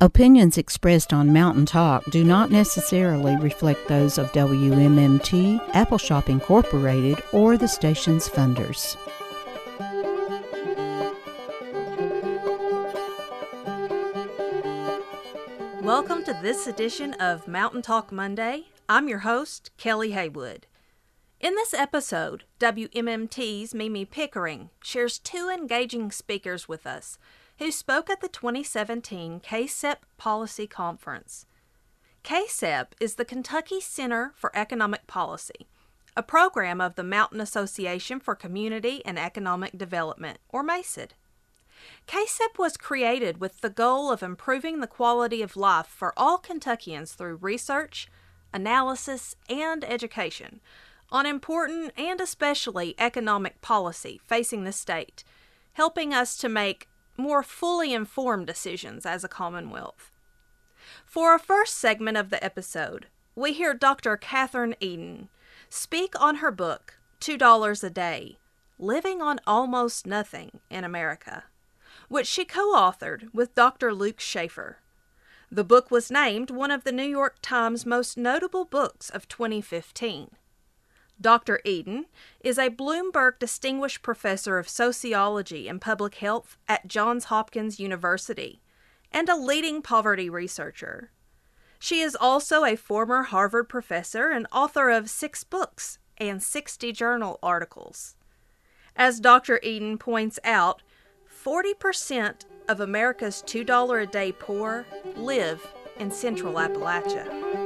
Opinions expressed on Mountain Talk do not necessarily reflect those of WMMT, Appalshop Incorporated, or the station's funders. Welcome to this edition of Mountain Talk Monday. I'm your host, Kelly Haywood. In this episode, WMMT's Mimi Pickering shares two engaging speakers with us who spoke at the 2017 KCEP Policy Conference. KCEP is the Kentucky Center for Economic Policy, a program of the Mountain Association for Community and Economic Development, or MACED. KCEP was created with the goal of improving the quality of life for all Kentuckians through research, analysis, and education on important and especially economic policy facing the state, helping us to make more fully informed decisions as a Commonwealth. For our first segment of the episode, we hear Dr. Kathryn Edin speak on her book, $2 a Day Living on Almost Nothing in America, which she co authored with Dr. Luke Shaefer. The book was named one of the New York Times most notable books of 2015. Dr. Edin is a Bloomberg Distinguished Professor of Sociology and Public Health at Johns Hopkins University and a leading poverty researcher. She is also a former Harvard professor and author of six books and 60 journal articles. As Dr. Edin points out, 40% of America's $2 a day poor live in central Appalachia.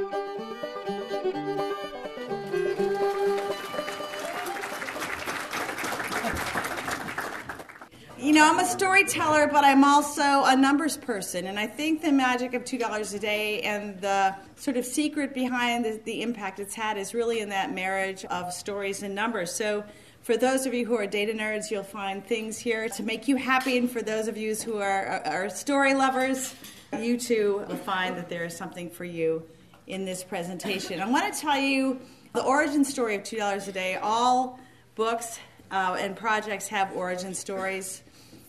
You know, I'm a storyteller, but I'm also a numbers person. And I think the magic of $2 a day and the sort of secret behind the, the, impact it's had is really in that marriage of stories and numbers. So, for those of you who are data nerds, you'll find things here to make you happy. And for those of you who are, are story lovers, you too will find that there is something for you in this presentation. I want to tell you the origin story of $2 a day. All books uh, and projects have origin stories.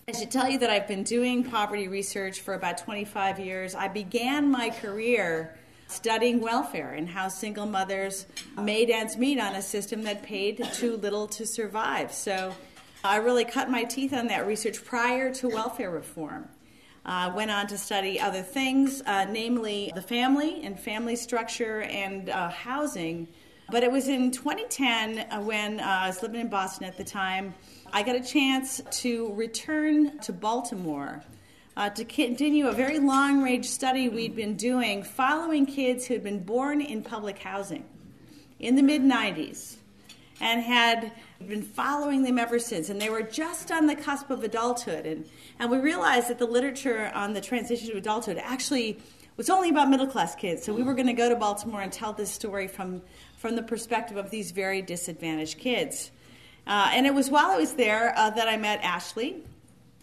I should tell you that I've been doing poverty research for about 25 years. I began my career studying welfare and how single mothers made ends meet on a system that paid too little to survive. So I really cut my teeth on that research prior to welfare reform. Uh, went on to study other things, uh, namely the family and family structure and uh, housing. But it was in 2010 uh, when uh, I was living in Boston at the time I got a chance to return to Baltimore uh, to continue a very long range study we'd been doing following kids who had been born in public housing in the mid 90s and had been following them ever since. And they were just on the cusp of adulthood. And, and we realized that the literature on the transition to adulthood actually was only about middle class kids. So we were going to go to Baltimore and tell this story from, from the perspective of these very disadvantaged kids. Uh, and it was while I was there uh, that I met Ashley.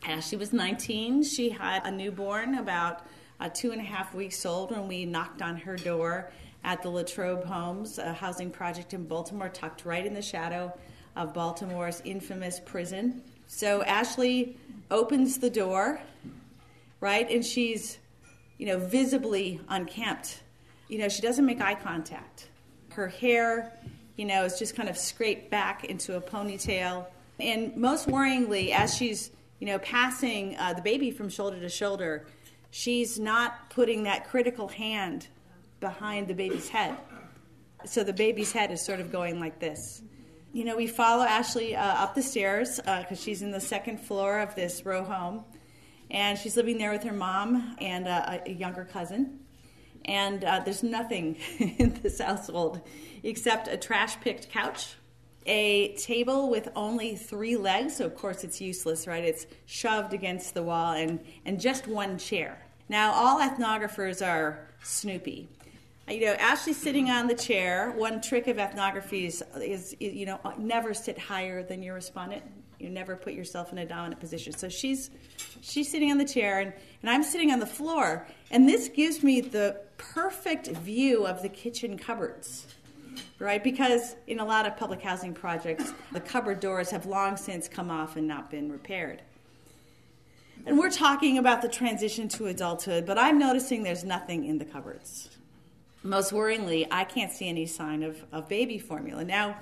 Ashley was 19. She had a newborn about uh, two and a half weeks old when we knocked on her door at the Latrobe Homes, a housing project in Baltimore, tucked right in the shadow of Baltimore's infamous prison. So Ashley opens the door, right, and she's, you know, visibly unkempt. You know, she doesn't make eye contact. Her hair you know, is just kind of scraped back into a ponytail. And most worryingly, as she's, you know, passing uh, the baby from shoulder to shoulder, she's not putting that critical hand behind the baby's head. So the baby's head is sort of going like this. You know, we follow Ashley uh, up the stairs because uh, she's in the second floor of this row home. And she's living there with her mom and uh, a younger cousin. And uh, there's nothing in this household except a trash picked couch, a table with only three legs. So, of course, it's useless, right? It's shoved against the wall, and, and just one chair. Now, all ethnographers are Snoopy. You know, Ashley's sitting on the chair. One trick of ethnography is, is you know, never sit higher than your respondent. You never put yourself in a dominant position. So she's she's sitting on the chair, and, and I'm sitting on the floor. And this gives me the perfect view of the kitchen cupboards, right? Because in a lot of public housing projects, the cupboard doors have long since come off and not been repaired. And we're talking about the transition to adulthood, but I'm noticing there's nothing in the cupboards. Most worryingly, I can't see any sign of, of baby formula. Now,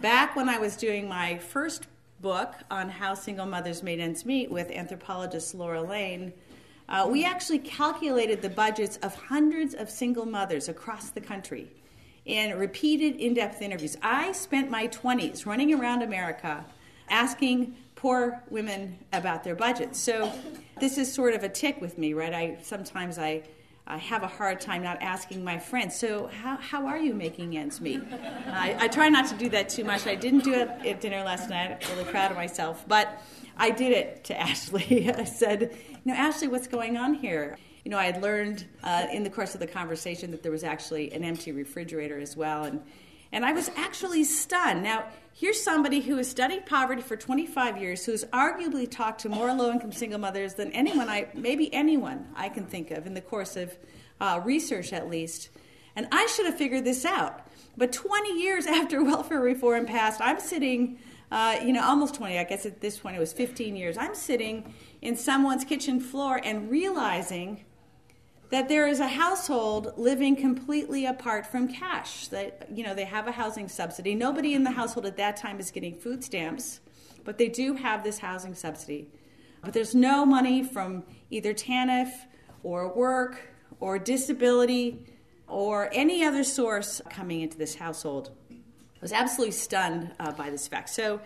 back when I was doing my first book on how single mothers made ends meet with anthropologist Laura Lein, uh, we actually calculated the budgets of hundreds of single mothers across the country in repeated in depth interviews. I spent my 20s running around America asking poor women about their budgets. So this is sort of a tick with me, right? I sometimes I I have a hard time not asking my friends, so how, how are you making ends meet? I, I try not to do that too much. I didn't do it at dinner last night. I'm really proud of myself. But I did it to Ashley. I said, you know, Ashley, what's going on here? You know, I had learned uh, in the course of the conversation that there was actually an empty refrigerator as well. And, and I was actually stunned. Now, here's somebody who has studied poverty for 25 years, who's arguably talked to more low income single mothers than anyone I, maybe anyone I can think of in the course of uh, research at least. And I should have figured this out. But 20 years after welfare reform passed, I'm sitting, uh, you know, almost 20, I guess at this point it was 15 years, I'm sitting in someone's kitchen floor and realizing that there is a household living completely apart from cash. That you know they have a housing subsidy. Nobody in the household at that time is getting food stamps, but they do have this housing subsidy. But there's no money from either TANF or work or disability or any other source coming into this household. I was absolutely stunned uh, by this fact. So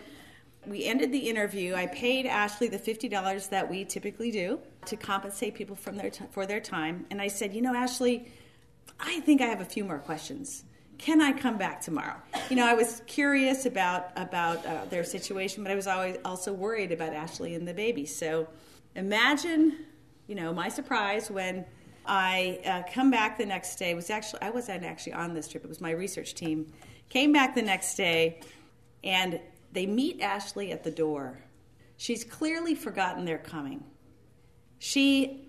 we ended the interview. I paid Ashley the $50 that we typically do to compensate people from their t- for their time. And I said, You know, Ashley, I think I have a few more questions. Can I come back tomorrow? You know, I was curious about about uh, their situation, but I was always also worried about Ashley and the baby. So imagine, you know, my surprise when I uh, come back the next day. It was actually I wasn't actually on this trip. It was my research team. Came back the next day, and they meet Ashley at the door. She's clearly forgotten they're coming. She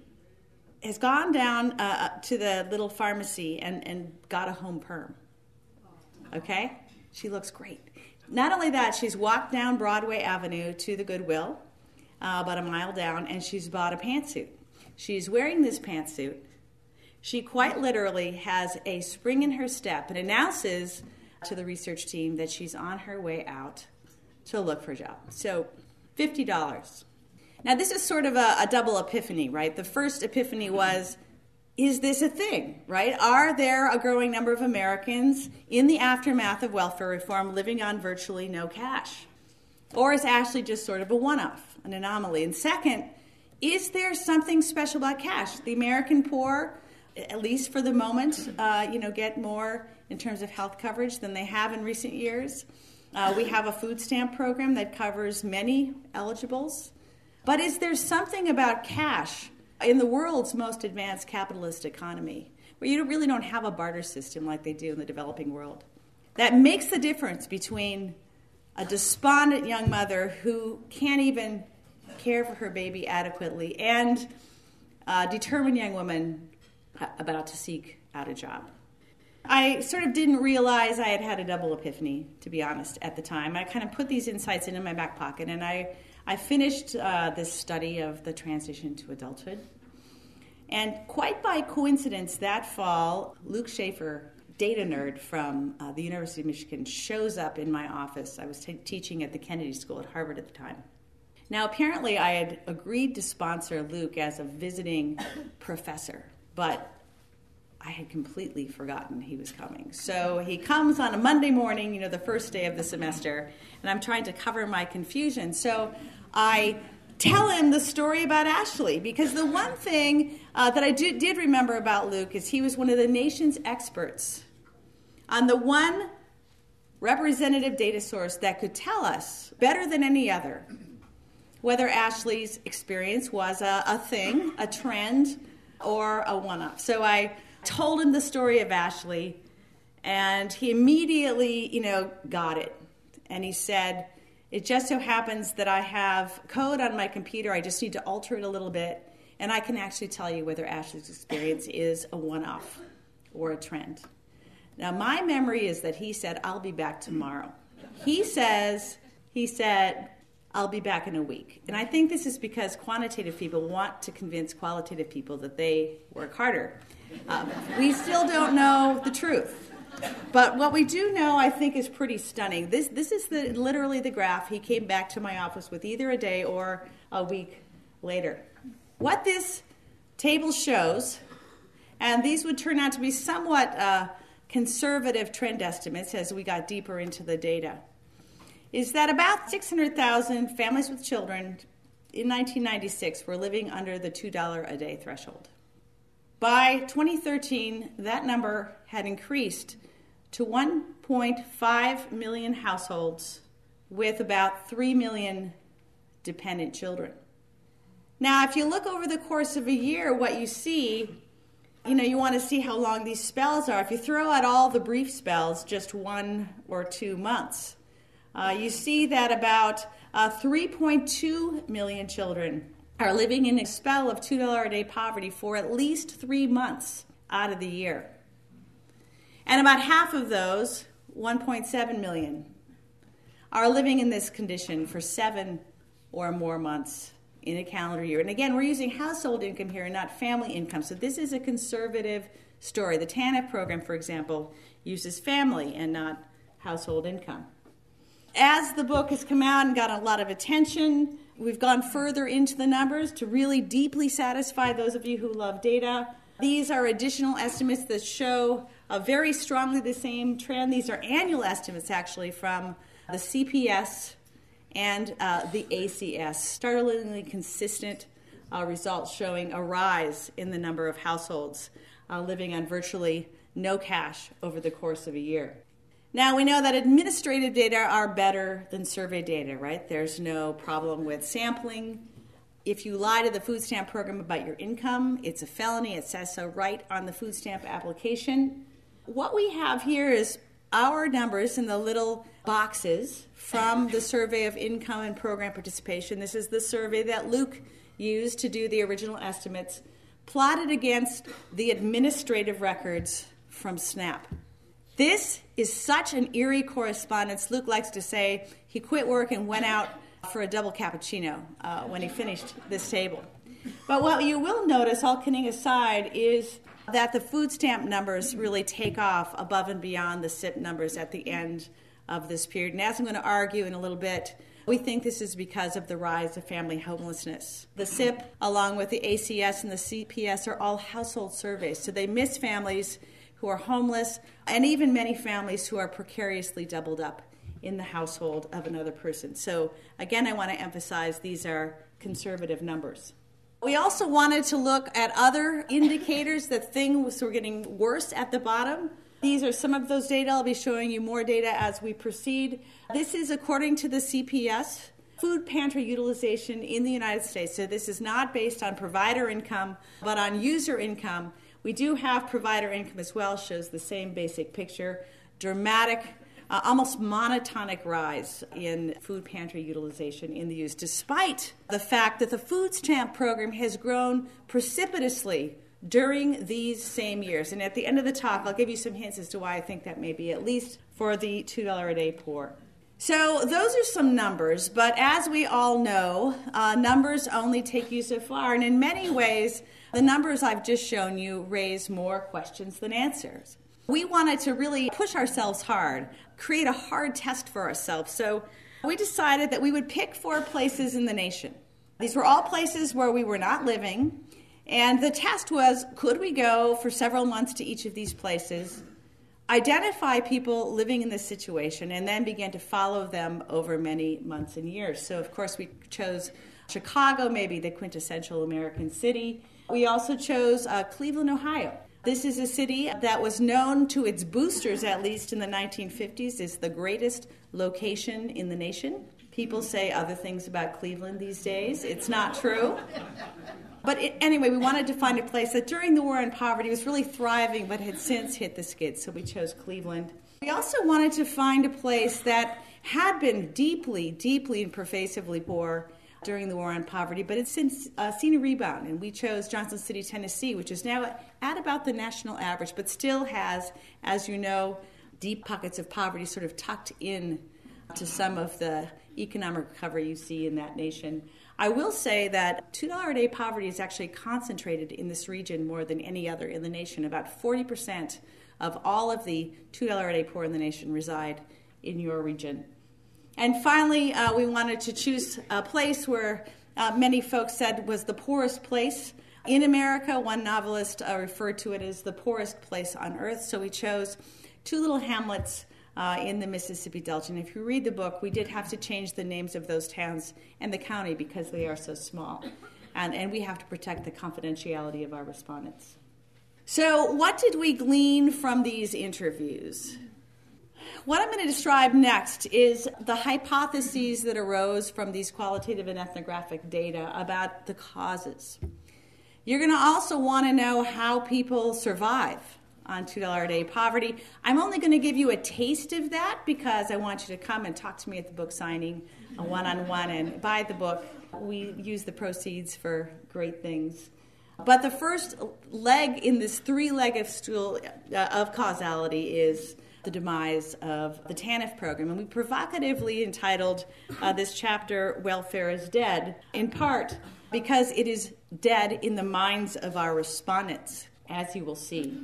has gone down uh, to the little pharmacy and, and got a home perm. Okay? She looks great. Not only that, she's walked down Broadway Avenue to the Goodwill, uh, about a mile down, and she's bought a pantsuit. She's wearing this pantsuit. She quite literally has a spring in her step and announces to the research team that she's on her way out to look for a job. So, $50. Now, this is sort of a, a double epiphany, right? The first epiphany was is this a thing, right? Are there a growing number of Americans in the aftermath of welfare reform living on virtually no cash? Or is Ashley just sort of a one off, an anomaly? And second, is there something special about cash? The American poor, at least for the moment, uh, you know, get more in terms of health coverage than they have in recent years. Uh, we have a food stamp program that covers many eligibles. But is there something about cash in the world's most advanced capitalist economy where you really don't have a barter system like they do in the developing world that makes the difference between a despondent young mother who can't even care for her baby adequately and a determined young woman about to seek out a job? I sort of didn't realize I had had a double epiphany, to be honest, at the time. I kind of put these insights into my back pocket, and I, I finished uh, this study of the transition to adulthood. And quite by coincidence, that fall, Luke Shaefer, data nerd from uh, the University of Michigan, shows up in my office. I was t- teaching at the Kennedy School at Harvard at the time. Now, apparently, I had agreed to sponsor Luke as a visiting professor, but I had completely forgotten he was coming. So he comes on a Monday morning, you know, the first day of the semester, and I'm trying to cover my confusion. So I tell him the story about Ashley because the one thing uh, that I do, did remember about Luke is he was one of the nation's experts on the one representative data source that could tell us better than any other whether Ashley's experience was a, a thing, a trend, or a one up. So I told him the story of Ashley, and he immediately, you know, got it. And he said, It just so happens that I have code on my computer. I just need to alter it a little bit, and I can actually tell you whether Ashley's experience is a one off or a trend. Now, my memory is that he said, I'll be back tomorrow. He says, he said, I'll be back in a week. And I think this is because quantitative people want to convince qualitative people that they work harder. Um, we still don't know the truth. But what we do know, I think, is pretty stunning. This, this is the, literally the graph he came back to my office with either a day or a week later. What this table shows, and these would turn out to be somewhat uh, conservative trend estimates as we got deeper into the data, is that about 600,000 families with children in 1996 were living under the $2 a day threshold. By 2013, that number had increased to 1.5 million households with about 3 million dependent children. Now, if you look over the course of a year, what you see, you know, you want to see how long these spells are. If you throw out all the brief spells, just one or two months, uh, you see that about uh, 3.2 million children are living in a spell of $2 a day poverty for at least three months out of the year. And about half of those, 1.7 million, are living in this condition for seven or more months in a calendar year. And again, we're using household income here and not family income. So this is a conservative story. The TANF program, for example, uses family and not household income. As the book has come out and gotten a lot of attention, we've gone further into the numbers to really deeply satisfy those of you who love data. These are additional estimates that show uh, very strongly the same trend. These are annual estimates, actually, from the CPS and uh, the ACS. Startlingly consistent uh, results showing a rise in the number of households uh, living on virtually no cash over the course of a year. Now, we know that administrative data are better than survey data, right? There's no problem with sampling. If you lie to the food stamp program about your income, it's a felony. It says so right on the food stamp application. What we have here is our numbers in the little boxes from the survey of income and program participation. This is the survey that Luke used to do the original estimates, plotted against the administrative records from SNAP. This is such an eerie correspondence. Luke likes to say he quit work and went out for a double cappuccino uh, when he finished this table. But what you will notice, all kidding aside, is that the food stamp numbers really take off above and beyond the SIPP numbers at the end of this period. And as I'm going to argue in a little bit, we think this is because of the rise of family homelessness. The SIPP, along with the ACS and the CPS, are all household surveys. So they miss families who are homeless and even many families who are precariously doubled up in the household of another person. So, again, I want to emphasize these are conservative numbers. We also wanted to look at other indicators that things were getting worse at the bottom. These are some of those data. I'll be showing you more data as we proceed. This is according to the CPS food pantry utilization in the United States. So this is not based on provider income, but on user income. We do have provider income as well, shows the same basic picture. Dramatic uh, almost monotonic rise in food pantry utilization in the use, despite the fact that the food stamp program has grown precipitously during these same years. And at the end of the talk, I'll give you some hints as to why I think that may be, at least for the $2 a day poor. So, those are some numbers, but as we all know, uh, numbers only take you so far. And in many ways, the numbers I've just shown you raise more questions than answers. We wanted to really push ourselves hard, create a hard test for ourselves. So we decided that we would pick four places in the nation. These were all places where we were not living. And the test was could we go for several months to each of these places, identify people living in this situation, and then begin to follow them over many months and years? So, of course, we chose Chicago, maybe the quintessential American city. We also chose uh, Cleveland, Ohio. This is a city that was known to its boosters, at least in the 1950s, as the greatest location in the nation. People say other things about Cleveland these days. It's not true. But it, anyway, we wanted to find a place that during the war on poverty was really thriving but had since hit the skids, so we chose Cleveland. We also wanted to find a place that had been deeply, deeply and pervasively poor during the war on poverty, but it's since uh, seen a rebound, and we chose Johnson City, Tennessee, which is now at about the national average, but still has, as you know, deep pockets of poverty sort of tucked in to some of the economic recovery you see in that nation. I will say that $2 a day poverty is actually concentrated in this region more than any other in the nation. About 40% of all of the $2 a day poor in the nation reside in your region. And finally, uh, we wanted to choose a place where uh, many folks said was the poorest place in America. One novelist uh, referred to it as the poorest place on earth. So we chose two little hamlets uh, in the Mississippi Delta. And if you read the book, we did have to change the names of those towns and the county because they are so small. And, and we have to protect the confidentiality of our respondents. So, what did we glean from these interviews? What I'm going to describe next is the hypotheses that arose from these qualitative and ethnographic data about the causes. You're going to also want to know how people survive on $2 a day poverty. I'm only going to give you a taste of that because I want you to come and talk to me at the book signing, a one on one, and buy the book. We use the proceeds for great things. But the first leg in this three legged stool uh, of causality is the demise of the TANF program. And we provocatively entitled uh, this chapter, Welfare is Dead, in part because it is dead in the minds of our respondents, as you will see.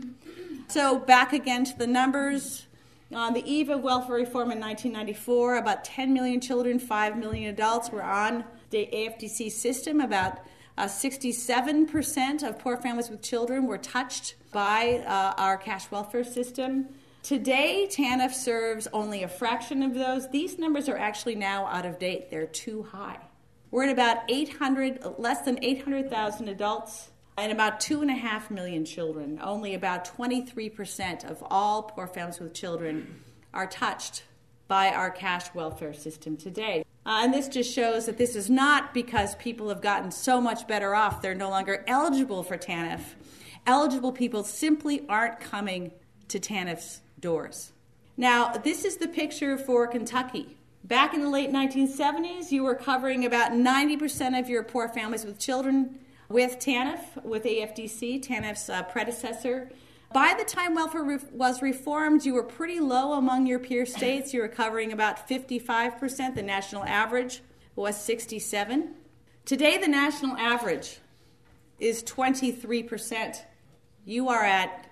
So, back again to the numbers. On the eve of welfare reform in 1994, about 10 million children, 5 million adults were on the AFDC system. About uh, 67% of poor families with children were touched by uh, our cash welfare system. Today, TANF serves only a fraction of those. These numbers are actually now out of date, they're too high. We're at about 800, less than 800,000 adults and about two and a half million children. Only about 23% of all poor families with children are touched by our cash welfare system today. Uh, and this just shows that this is not because people have gotten so much better off, they're no longer eligible for TANF. Eligible people simply aren't coming to TANF's doors. Now, this is the picture for Kentucky. Back in the late 1970s, you were covering about 90% of your poor families with children with TANF, with AFDC, TANF's uh, predecessor. By the time welfare re- was reformed, you were pretty low among your peer states. You were covering about 55%. The national average was 67. Today, the national average is 23%. You are at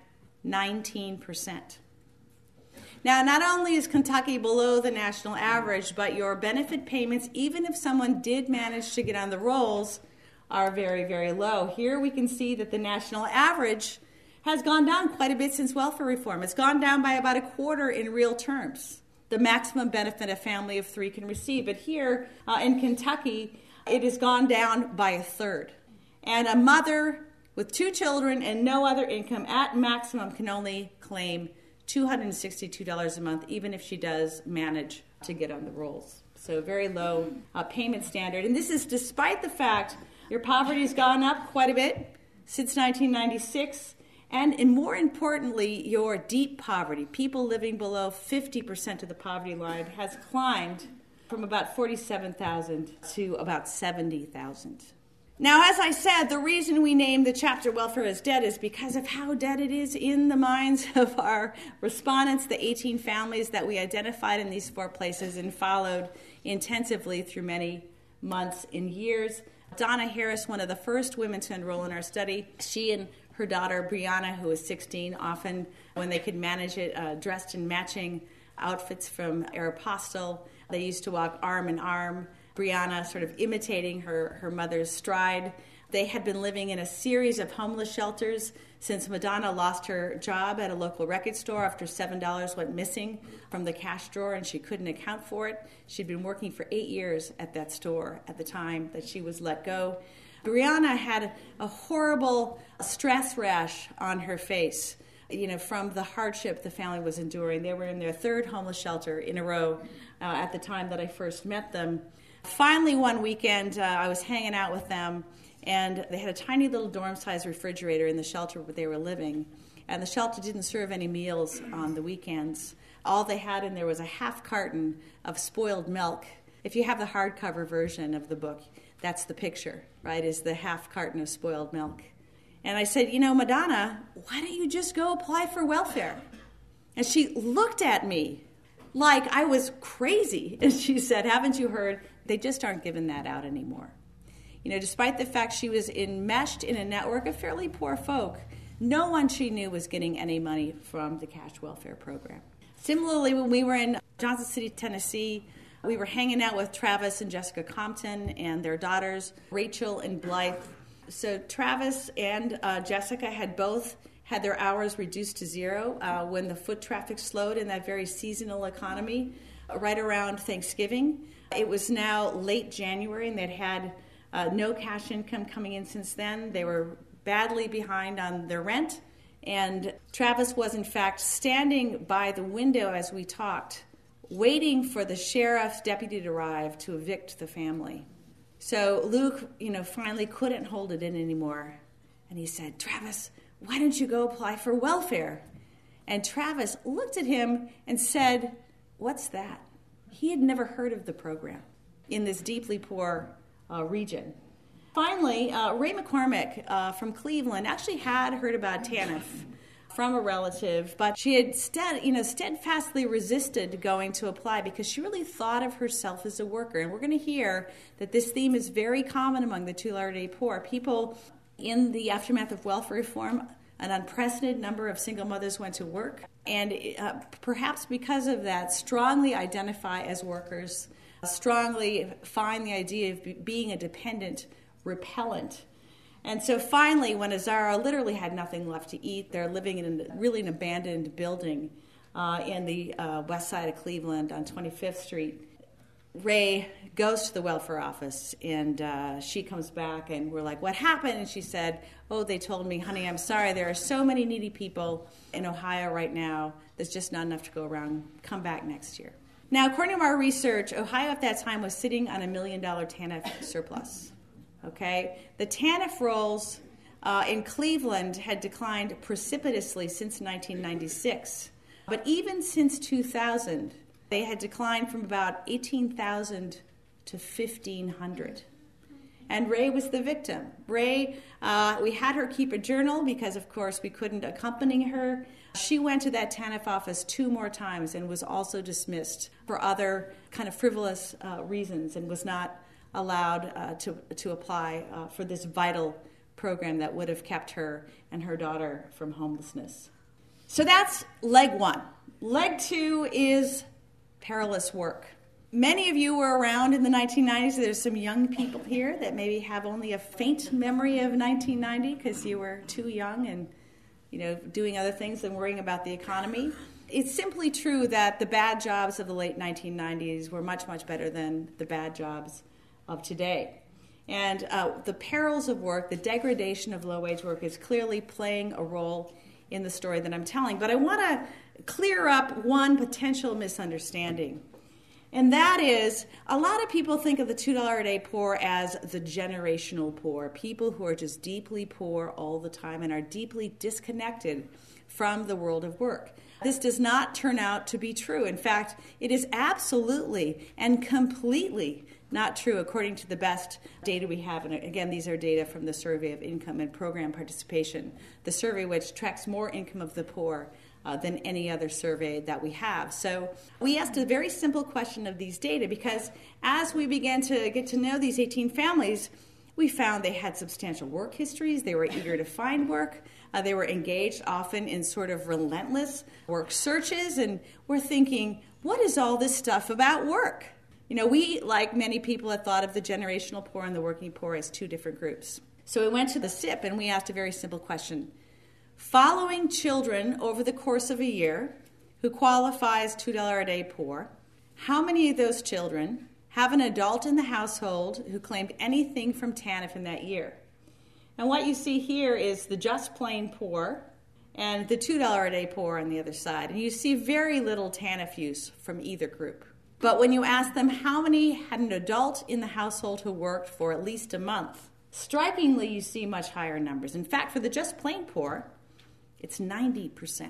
19%. Now, not only is Kentucky below the national average, but your benefit payments, even if someone did manage to get on the rolls, are very, very low. Here we can see that the national average has gone down quite a bit since welfare reform. It's gone down by about a quarter in real terms, the maximum benefit a family of three can receive. But here uh, in Kentucky, it has gone down by a third. And a mother with two children and no other income at maximum can only claim $262 a month, even if she does manage to get on the rolls. So, very low uh, payment standard. And this is despite the fact your poverty has gone up quite a bit since 1996. And, and more importantly, your deep poverty, people living below 50% of the poverty line, has climbed from about 47,000 to about 70,000. Now, as I said, the reason we named the chapter Welfare is Dead is because of how dead it is in the minds of our respondents, the 18 families that we identified in these four places and followed intensively through many months and years. Donna Harris, one of the first women to enroll in our study, she and her daughter Brianna, who was 16, often when they could manage it, uh, dressed in matching outfits from Aeropostale. They used to walk arm in arm. Brianna sort of imitating her, her mother's stride. They had been living in a series of homeless shelters since Modonna lost her job at a local record store after $7 went missing from the cash drawer and she couldn't account for it. She'd been working for eight years at that store at the time that she was let go. Brianna had a horrible stress rash on her face, you know, from the hardship the family was enduring. They were in their third homeless shelter in a row uh, at the time that I first met them. Finally, one weekend, uh, I was hanging out with them and they had a tiny little dorm sized refrigerator in the shelter where they were living. And the shelter didn't serve any meals on the weekends. All they had in there was a half carton of spoiled milk. If you have the hardcover version of the book, that's the picture, right? Is the half carton of spoiled milk. And I said, You know, Modonna, why don't you just go apply for welfare? And she looked at me like I was crazy. And she said, Haven't you heard? They just aren't giving that out anymore. You know, despite the fact she was enmeshed in a network of fairly poor folk, no one she knew was getting any money from the cash welfare program. Similarly, when we were in Johnson City, Tennessee, we were hanging out with Travis and Jessica Compton and their daughters, Rachel and Blythe. So, Travis and uh, Jessica had both had their hours reduced to zero uh, when the foot traffic slowed in that very seasonal economy right around Thanksgiving. It was now late January, and they'd had uh, no cash income coming in since then. They were badly behind on their rent. And Travis was, in fact, standing by the window as we talked, waiting for the sheriff's deputy to arrive to evict the family. So Luke, you know, finally couldn't hold it in anymore. And he said, Travis, why don't you go apply for welfare? And Travis looked at him and said, What's that? He had never heard of the program in this deeply poor uh, region. Finally, uh, Rae McCormick uh, from Cleveland actually had heard about TANF from a relative, but she had stead, you know, steadfastly resisted going to apply because she really thought of herself as a worker. And we're going to hear that this theme is very common among the two large poor. People in the aftermath of welfare reform, an unprecedented number of single mothers went to work, and uh, perhaps because of that, strongly identify as workers, strongly find the idea of being a dependent repellent. And so finally, when Azara literally had nothing left to eat, they're living in a, really an abandoned building uh, in the uh, west side of Cleveland on 25th Street. Rae goes to the welfare office and uh, she comes back and we're like, What happened? And she said, Oh, they told me, honey, I'm sorry. There are so many needy people in Ohio right now. There's just not enough to go around. Come back next year. Now, according to our research, Ohio at that time was sitting on a million dollar TANF surplus. Okay? The TANF rolls uh, in Cleveland had declined precipitously since 1996. But even since 2000, they had declined from about 18,000 to 1,500. And Rae was the victim. Rae, uh, we had her keep a journal because, of course, we couldn't accompany her. She went to that TANF office two more times and was also dismissed for other kind of frivolous uh, reasons and was not allowed uh, to, to apply uh, for this vital program that would have kept her and her daughter from homelessness. So that's leg one. Leg two is perilous work. Many of you were around in the 1990s. There's some young people here that maybe have only a faint memory of 1990 because you were too young and you know doing other things than worrying about the economy. It's simply true that the bad jobs of the late 1990s were much much better than the bad jobs of today. And uh, the perils of work, the degradation of low wage work, is clearly playing a role in the story that I'm telling. But I want to clear up one potential misunderstanding. And that is, a lot of people think of the $2 a day poor as the generational poor, people who are just deeply poor all the time and are deeply disconnected from the world of work. This does not turn out to be true. In fact, it is absolutely and completely not true according to the best data we have. And again, these are data from the Survey of Income and Program Participation, the survey which tracks more income of the poor uh, than any other survey that we have. So we asked a very simple question of these data because as we began to get to know these 18 families, we found they had substantial work histories, they were eager to find work. Uh, they were engaged often in sort of relentless work searches, and we're thinking, what is all this stuff about work? You know, we, like many people, had thought of the generational poor and the working poor as two different groups. So we went to the SIPP and we asked a very simple question. Following children over the course of a year who qualify as $2 a day poor, how many of those children have an adult in the household who claimed anything from TANF in that year? And what you see here is the just plain poor and the $2 a day poor on the other side. And you see very little TANF use from either group. But when you ask them how many had an adult in the household who worked for at least a month, strikingly you see much higher numbers. In fact, for the just plain poor, it's 90%. I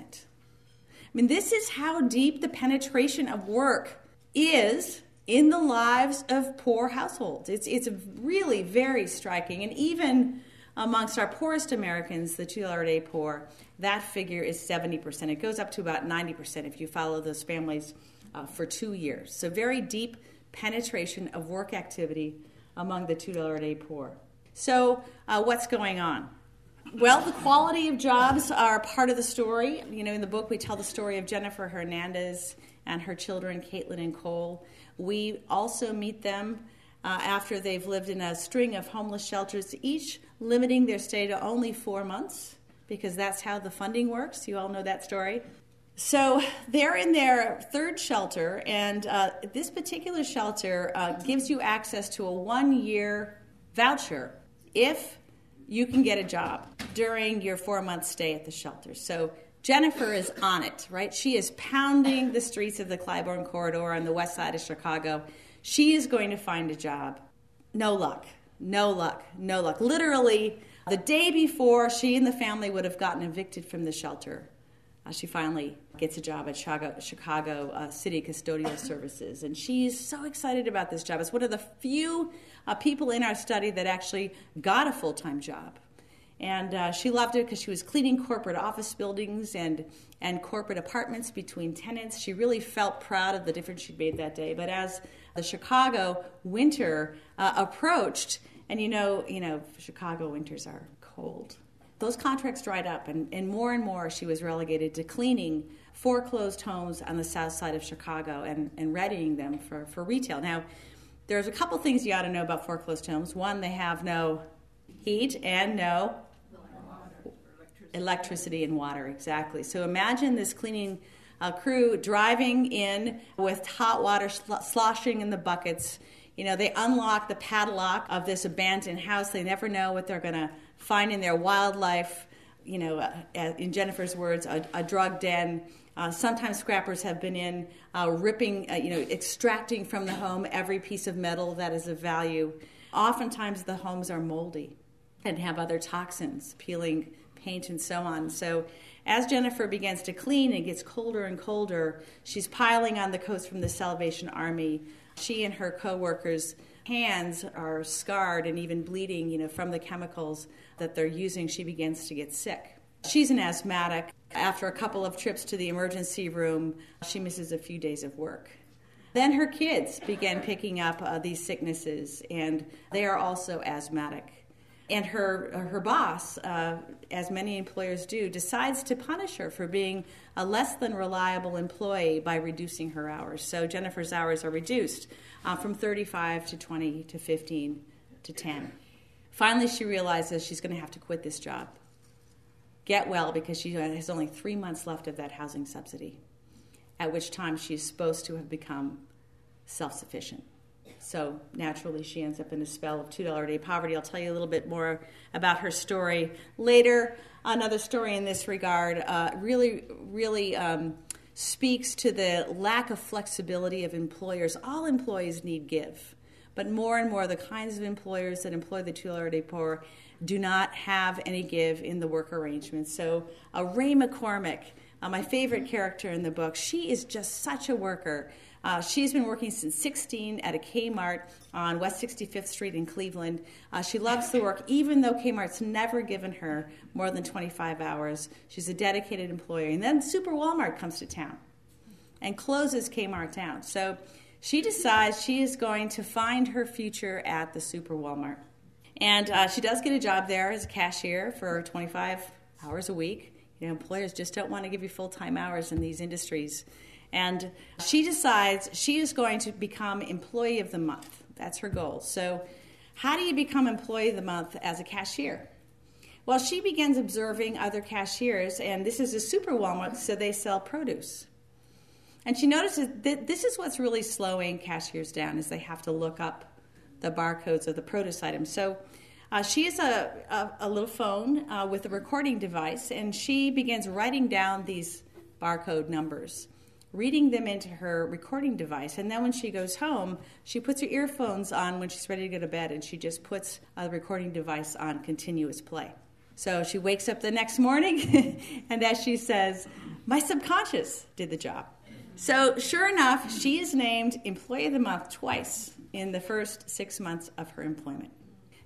mean, this is how deep the penetration of work is in the lives of poor households. It's, it's really very striking. And even amongst our poorest Americans, the $2 a day poor, that figure is 70%. It goes up to about 90% if you follow those families uh, for two years. So, very deep penetration of work activity among the $2 a day poor. So, uh, what's going on? Well, the quality of jobs are part of the story. You know, in the book, we tell the story of Jennifer Hernandez and her children, Caitlin and Cole. We also meet them uh, after they've lived in a string of homeless shelters, each limiting their stay to only four months because that's how the funding works. You all know that story. So they're in their third shelter, and uh, this particular shelter uh, gives you access to a one year voucher if you can get a job during your four month stay at the shelter. So Jennifer is on it, right? She is pounding the streets of the Clybourn corridor on the west side of Chicago. She is going to find a job. No luck, no luck, no luck. Literally, the day before she and the family would have gotten evicted from the shelter, uh, she finally gets a job at Chicago, Chicago uh, City Custodial Services. And she's so excited about this job. It's one of the few uh, people in our study that actually got a full time job. And uh, she loved it because she was cleaning corporate office buildings and, and corporate apartments between tenants. She really felt proud of the difference she'd made that day. But as the Chicago winter uh, approached, and you know, you know, Chicago winters are cold. Those contracts dried up, and, and more and more she was relegated to cleaning foreclosed homes on the south side of Chicago and, and readying them for, for retail. Now, there's a couple things you ought to know about foreclosed homes. One, they have no heat and no electricity and water, exactly. So imagine this cleaning uh, crew driving in with hot water sloshing in the buckets you know, they unlock the padlock of this abandoned house. They never know what they're going to find in their wildlife. You know, uh, in Jennifer's words, a, a drug den. Uh, sometimes scrappers have been in uh, ripping, uh, you know, extracting from the home every piece of metal that is of value. Oftentimes, the homes are moldy and have other toxins, peeling paint and so on. So, as Jennifer begins to clean and gets colder and colder, she's piling on the coats from the Salvation Army she and her coworkers' hands are scarred and even bleeding, you know, from the chemicals that they're using. She begins to get sick. She's an asthmatic. After a couple of trips to the emergency room, she misses a few days of work. Then her kids begin picking up uh, these sicknesses, and they are also asthmatic and her her boss, uh, as many employers do, decides to punish her for being a less than reliable employee by reducing her hours. So Jennifer's hours are reduced uh, from 35 to 20 to 15 to 10. Finally, she realizes she's going to have to quit this job. Get well because she has only three months left of that housing subsidy, at which time she's supposed to have become self sufficient. So naturally, she ends up in a spell of $2 a day poverty. I'll tell you a little bit more about her story later. Another story in this regard uh, really, really um, speaks to the lack of flexibility of employers. All employees need give, but more and more the kinds of employers that employ the $2 a day poor do not have any give in the work arrangements. So, uh, Rae McCormick, uh, my favorite character in the book, she is just such a worker. Uh, she's been working since 16 at a Kmart on West 65th Street in Cleveland. Uh, she loves the work, even though Kmart's never given her more than 25 hours. She's a dedicated employee. And then Super Walmart comes to town and closes Kmart down. So she decides she is going to find her future at the Super Walmart. And uh, she does get a job there as a cashier for 25 hours a week. You know, employers just don't want to give you full time hours in these industries. And she decides she is going to become Employee of the Month. That's her goal. So, how do you become Employee of the Month as a cashier? Well, she begins observing other cashiers, and this is a super Walmart, so they sell produce. And she notices that this is what's really slowing cashiers down, is they have to look up the barcodes of the produce items. So uh, she has a, a, a little phone uh, with a recording device, and she begins writing down these barcode numbers reading them into her recording device. And then when she goes home, she puts her earphones on when she's ready to go to bed and she just puts a recording device on continuous play. So she wakes up the next morning and as she says, My subconscious did the job. So sure enough, she is named Employee of the Month twice in the first six months of her employment.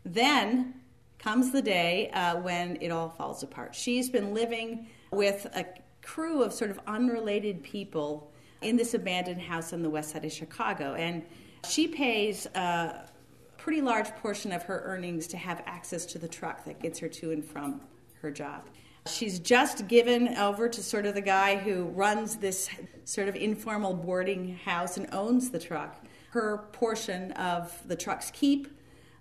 Then comes the day uh, when it all falls apart. She's been living with a crew of sort of unrelated people in this abandoned house on the west side of Chicago. And she pays a pretty large portion of her earnings to have access to the truck that gets her to and from her job. She's just given over to sort of the guy who runs this sort of informal boarding house and owns the truck. Her portion of the truck's keep,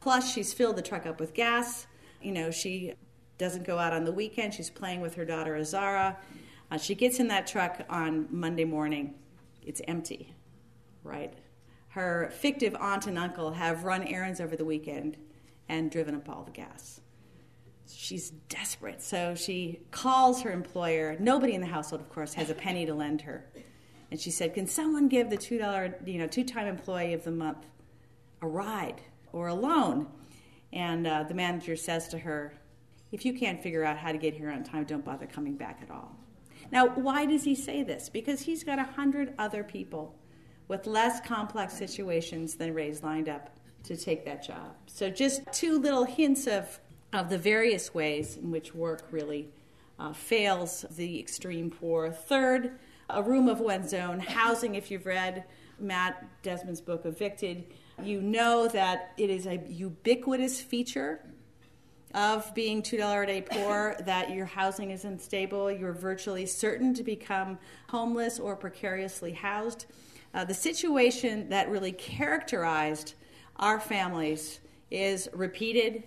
plus she's filled the truck up with gas. You know, she doesn't go out on the weekend. She's playing with her daughter Azara. Uh, she gets in that truck on Monday morning. It's empty, right? Her fictive aunt and uncle have run errands over the weekend and driven up all the gas. She's desperate, so she calls her employer. Nobody in the household, of course, has a penny to lend her. And she said, Can someone give the $2, you know, two time employee of the month a ride or a loan? And uh, the manager says to her, If you can't figure out how to get here on time, don't bother coming back at all. Now, why does he say this? Because he's got a hundred other people with less complex situations than Rae's lined up to take that job. So, just two little hints of of the various ways in which work really uh, fails the extreme poor. Third, a room of one's own, housing. If you've read Matt Desmond's book, Evicted, you know that it is a ubiquitous feature of being $2 a day poor that your housing is unstable. You're virtually certain to become homeless or precariously housed. Uh, the situation that really characterized our families is repeated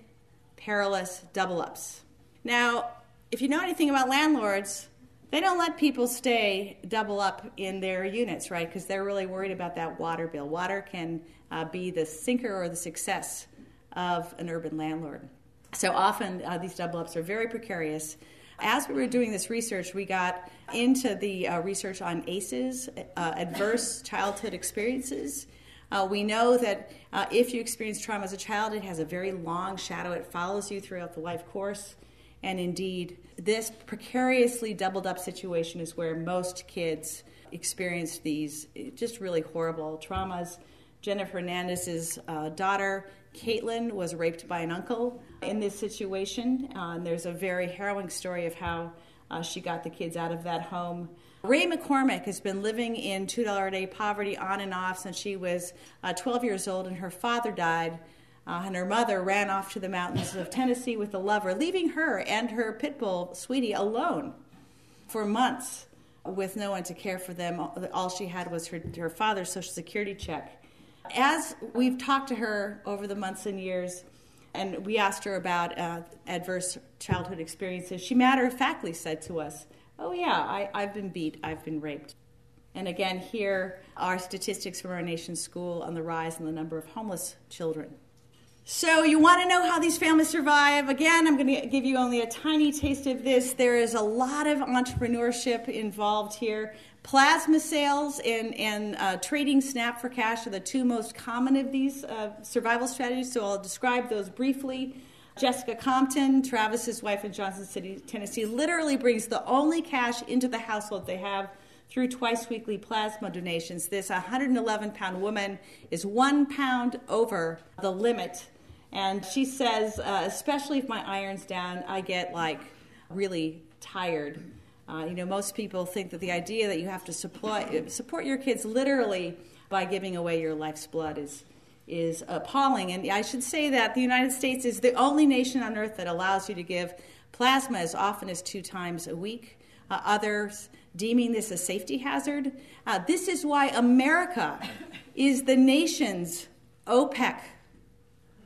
perilous double ups. Now, if you know anything about landlords, they don't let people stay double up in their units, right? Because they're really worried about that water bill. Water can uh, be the sinker or the success of an urban landlord. So often uh, these double ups are very precarious. As we were doing this research, we got into the uh, research on ACEs, uh, adverse childhood experiences, uh, we know that uh, if you experience trauma as a child, it has a very long shadow. It follows you throughout the life course. And indeed, this precariously doubled up situation is where most kids experience these just really horrible traumas. Jennifer Hernandez's uh, daughter, Caitlin, was raped by an uncle in this situation. Uh, and there's a very harrowing story of how uh, she got the kids out of that home. Rae McCormick has been living in $2 a day poverty on and off since she was uh, 12 years old, and her father died. Uh, and her mother ran off to the mountains of Tennessee with a lover, leaving her and her pit bull, Sweetie, alone for months with no one to care for them. All she had was her, her father's Social Security check. As we've talked to her over the months and years, and we asked her about uh, adverse childhood experiences, she matter of factly said to us, oh, yeah, I, I've been beat, I've been raped. And again, here are statistics from our nation's school on the rise in the number of homeless children. So, you want to know how these families survive? Again, I'm going to give you only a tiny taste of this. There is a lot of entrepreneurship involved here. Plasma sales and, and uh, trading SNAP for cash are the two most common of these uh, survival strategies, so I'll describe those briefly. Jessica Compton, Travis's wife in Johnson City, Tennessee, literally brings the only cash into the household they have through twice weekly plasma donations. This 111 pound woman is one pound over the limit. And she says, uh, especially if my iron's down, I get like really tired. Uh, you know, most people think that the idea that you have to support, support your kids literally by giving away your life's blood is is appalling. And I should say that the United States is the only nation on earth that allows you to give plasma as often as two times a week. Uh, others deeming this a safety hazard. Uh, this is why America is the nation's OPEC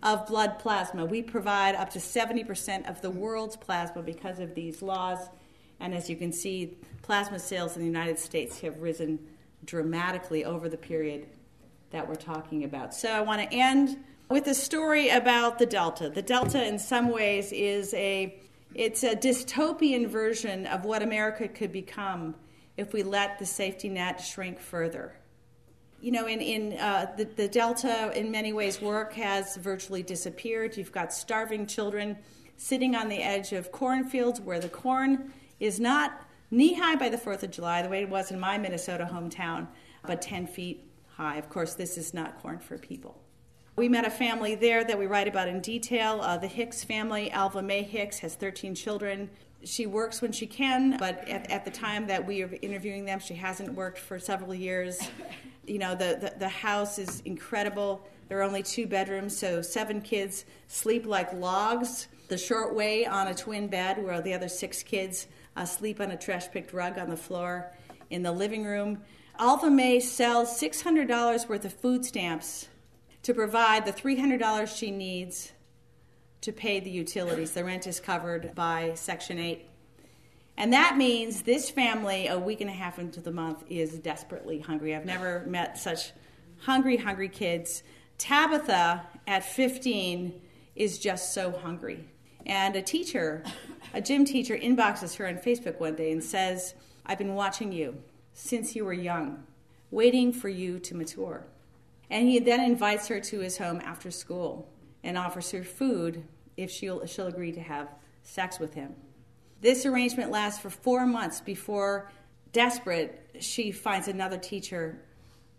of blood plasma. We provide up to 70% of the world's plasma because of these laws. And as you can see, plasma sales in the United States have risen dramatically over the period that we're talking about. So I want to end with a story about the Delta. The Delta, in some ways, is a it's a dystopian version of what America could become if we let the safety net shrink further. You know, in, in uh, the, the Delta, in many ways, work has virtually disappeared. You've got starving children sitting on the edge of cornfields where the corn is not knee high by the 4th of July, the way it was in my Minnesota hometown, but 10 feet high. Of course, this is not corn for people. We met a family there that we write about in detail. Uh, the Hicks family, Alva May Hicks, has 13 children. She works when she can, but at, at, the time that we are interviewing them, she hasn't worked for several years. You know, the, the, the house is incredible. There are only two bedrooms, so seven kids sleep like logs the short way on a twin bed, where the other six kids uh, sleep on a trash picked rug on the floor in the living room. Alpha May sells $600 worth of food stamps to provide the $300 she needs to pay the utilities. The rent is covered by Section 8. And that means this family, a week and a half into the month, is desperately hungry. I've never met such hungry, hungry kids. Tabitha, at 15, is just so hungry. And a teacher, a gym teacher, inboxes her on Facebook one day and says, I've been watching you since you were young, waiting for you to mature. And he then invites her to his home after school and offers her food if she'll, she'll agree to have sex with him. This arrangement lasts for four months before, desperate, she finds another teacher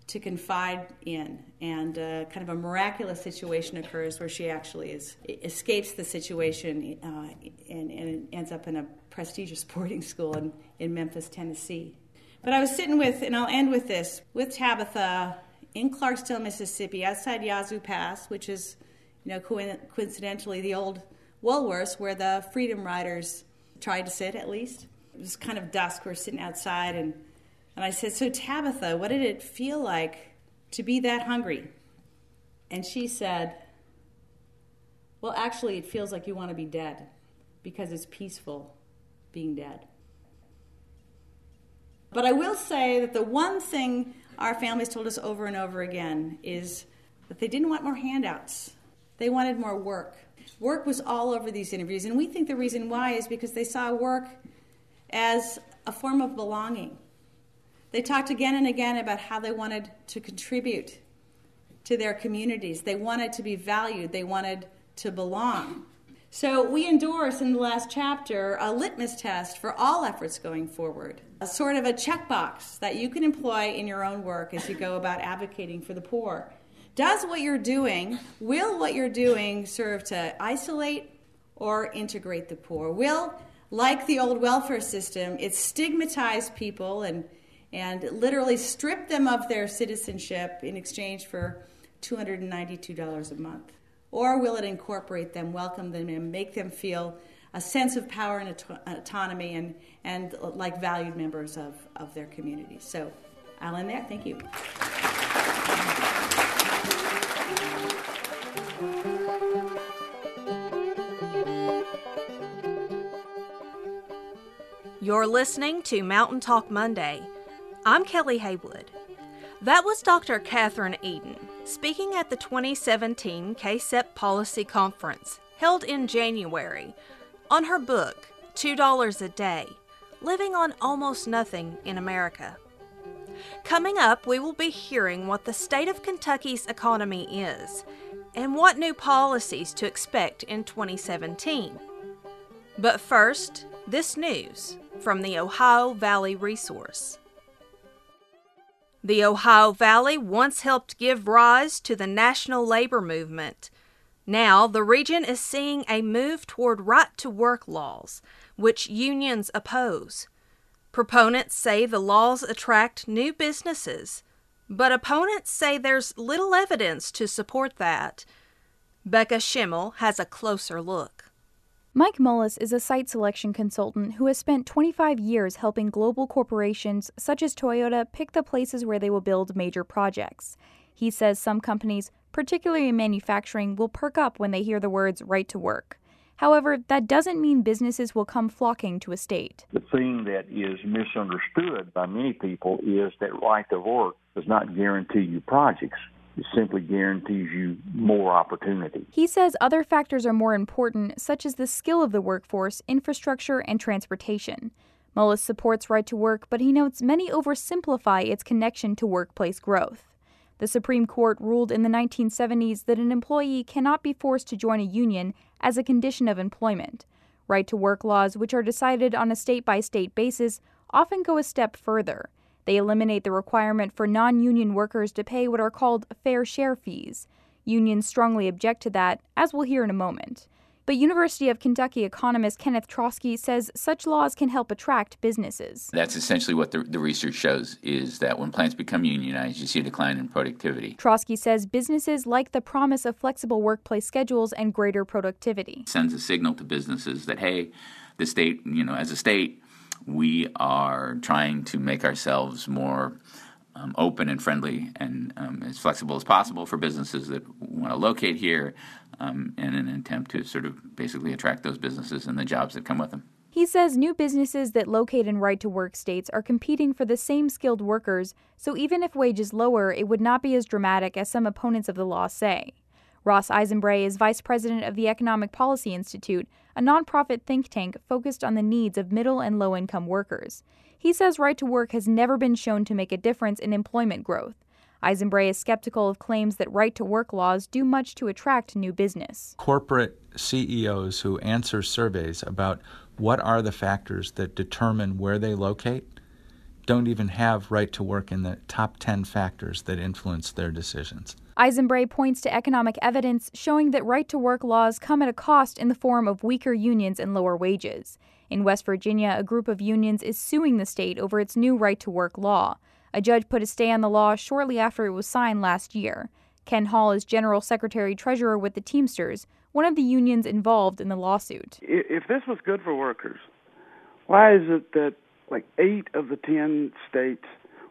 to confide in, and uh, kind of a miraculous situation occurs where she actually is escapes the situation uh, and, and, ends up in a prestigious boarding school in, in Memphis, Tennessee. But I was sitting with, and I'll end with this, with Tabitha in Clarksdale, Mississippi, outside Yazoo Pass, which is, you know, coincidentally the old Woolworths where the Freedom Riders tried to sit, at least. It was kind of dusk. We are sitting outside, and and I said, So, Tabitha, what did it feel like to be that hungry? And she said, Well, actually, it feels like you want to be dead because it's peaceful being dead. But I will say that the one thing our families told us over and over again is that they didn't want more handouts, they wanted more work. Work was all over these interviews, and we think the reason why is because they saw work as a form of belonging. They talked again and again about how they wanted to contribute to their communities. They wanted to be valued, they wanted to belong. So, we endorse in the last chapter a litmus test for all efforts going forward, a sort of a checkbox that you can employ in your own work as you go about advocating for the poor. Does what you're doing, will what you're doing serve to isolate or integrate the poor? Will, like the old welfare system, it stigmatize people and and literally strip them of their citizenship in exchange for $292 a month? Or will it incorporate them, welcome them, and make them feel a sense of power and autonomy and, and uh, like valued members of, of their community? So I'll end there. Thank you. You're listening to Mountain Talk Monday. I'm Kelly Haywood. That was Dr. Kathryn Edin speaking at the 2017 KCEP Policy Conference held in January on her book, $2 a Day Living on Almost Nothing in America. Coming up, we will be hearing what the state of Kentucky's economy is and what new policies to expect in 2017. But first, this news from the Ohio Valley Resource. The Ohio Valley once helped give rise to the national labor movement. Now, the region is seeing a move toward right to work laws, which unions oppose. Proponents say the laws attract new businesses, but opponents say there's little evidence to support that. Becca Schimmel has a closer look. Mike Mullis is a site selection consultant who has spent 25 years helping global corporations such as Toyota pick the places where they will build major projects. He says some companies, particularly in manufacturing, will perk up when they hear the words right to work. However, that doesn't mean businesses will come flocking to a state. The thing that is misunderstood by many people is that right to work does not guarantee you projects. It simply guarantees you more opportunity. He says other factors are more important, such as the skill of the workforce, infrastructure, and transportation. Mullis supports right to work, but he notes many oversimplify its connection to workplace growth. The Supreme Court ruled in the 1970s that an employee cannot be forced to join a union as a condition of employment. Right to work laws, which are decided on a state by state basis, often go a step further. They eliminate the requirement for non union workers to pay what are called fair share fees. Unions strongly object to that, as we'll hear in a moment. But University of Kentucky economist Kenneth Troske says such laws can help attract businesses. That's essentially what the, the research shows is that when plants become unionized, you see a decline in productivity. Troske says businesses like the promise of flexible workplace schedules and greater productivity. It sends a signal to businesses that, hey, the state, you know, as a state, we are trying to make ourselves more um, open and friendly and um, as flexible as possible for businesses that want to locate here um, in an attempt to sort of basically attract those businesses and the jobs that come with them. He says new businesses that locate in right to work states are competing for the same skilled workers, so even if wages lower, it would not be as dramatic as some opponents of the law say. Ross Eisenbrey is vice president of the Economic Policy Institute, a nonprofit think tank focused on the needs of middle and low income workers. He says right to work has never been shown to make a difference in employment growth. Eisenbrey is skeptical of claims that right to work laws do much to attract new business. Corporate CEOs who answer surveys about what are the factors that determine where they locate don't even have right to work in the top 10 factors that influence their decisions. Eisenbrey points to economic evidence showing that right to work laws come at a cost in the form of weaker unions and lower wages. In West Virginia, a group of unions is suing the state over its new right to work law. A judge put a stay on the law shortly after it was signed last year. Ken Hall is General Secretary Treasurer with the Teamsters, one of the unions involved in the lawsuit. If this was good for workers, why is it that like eight of the ten states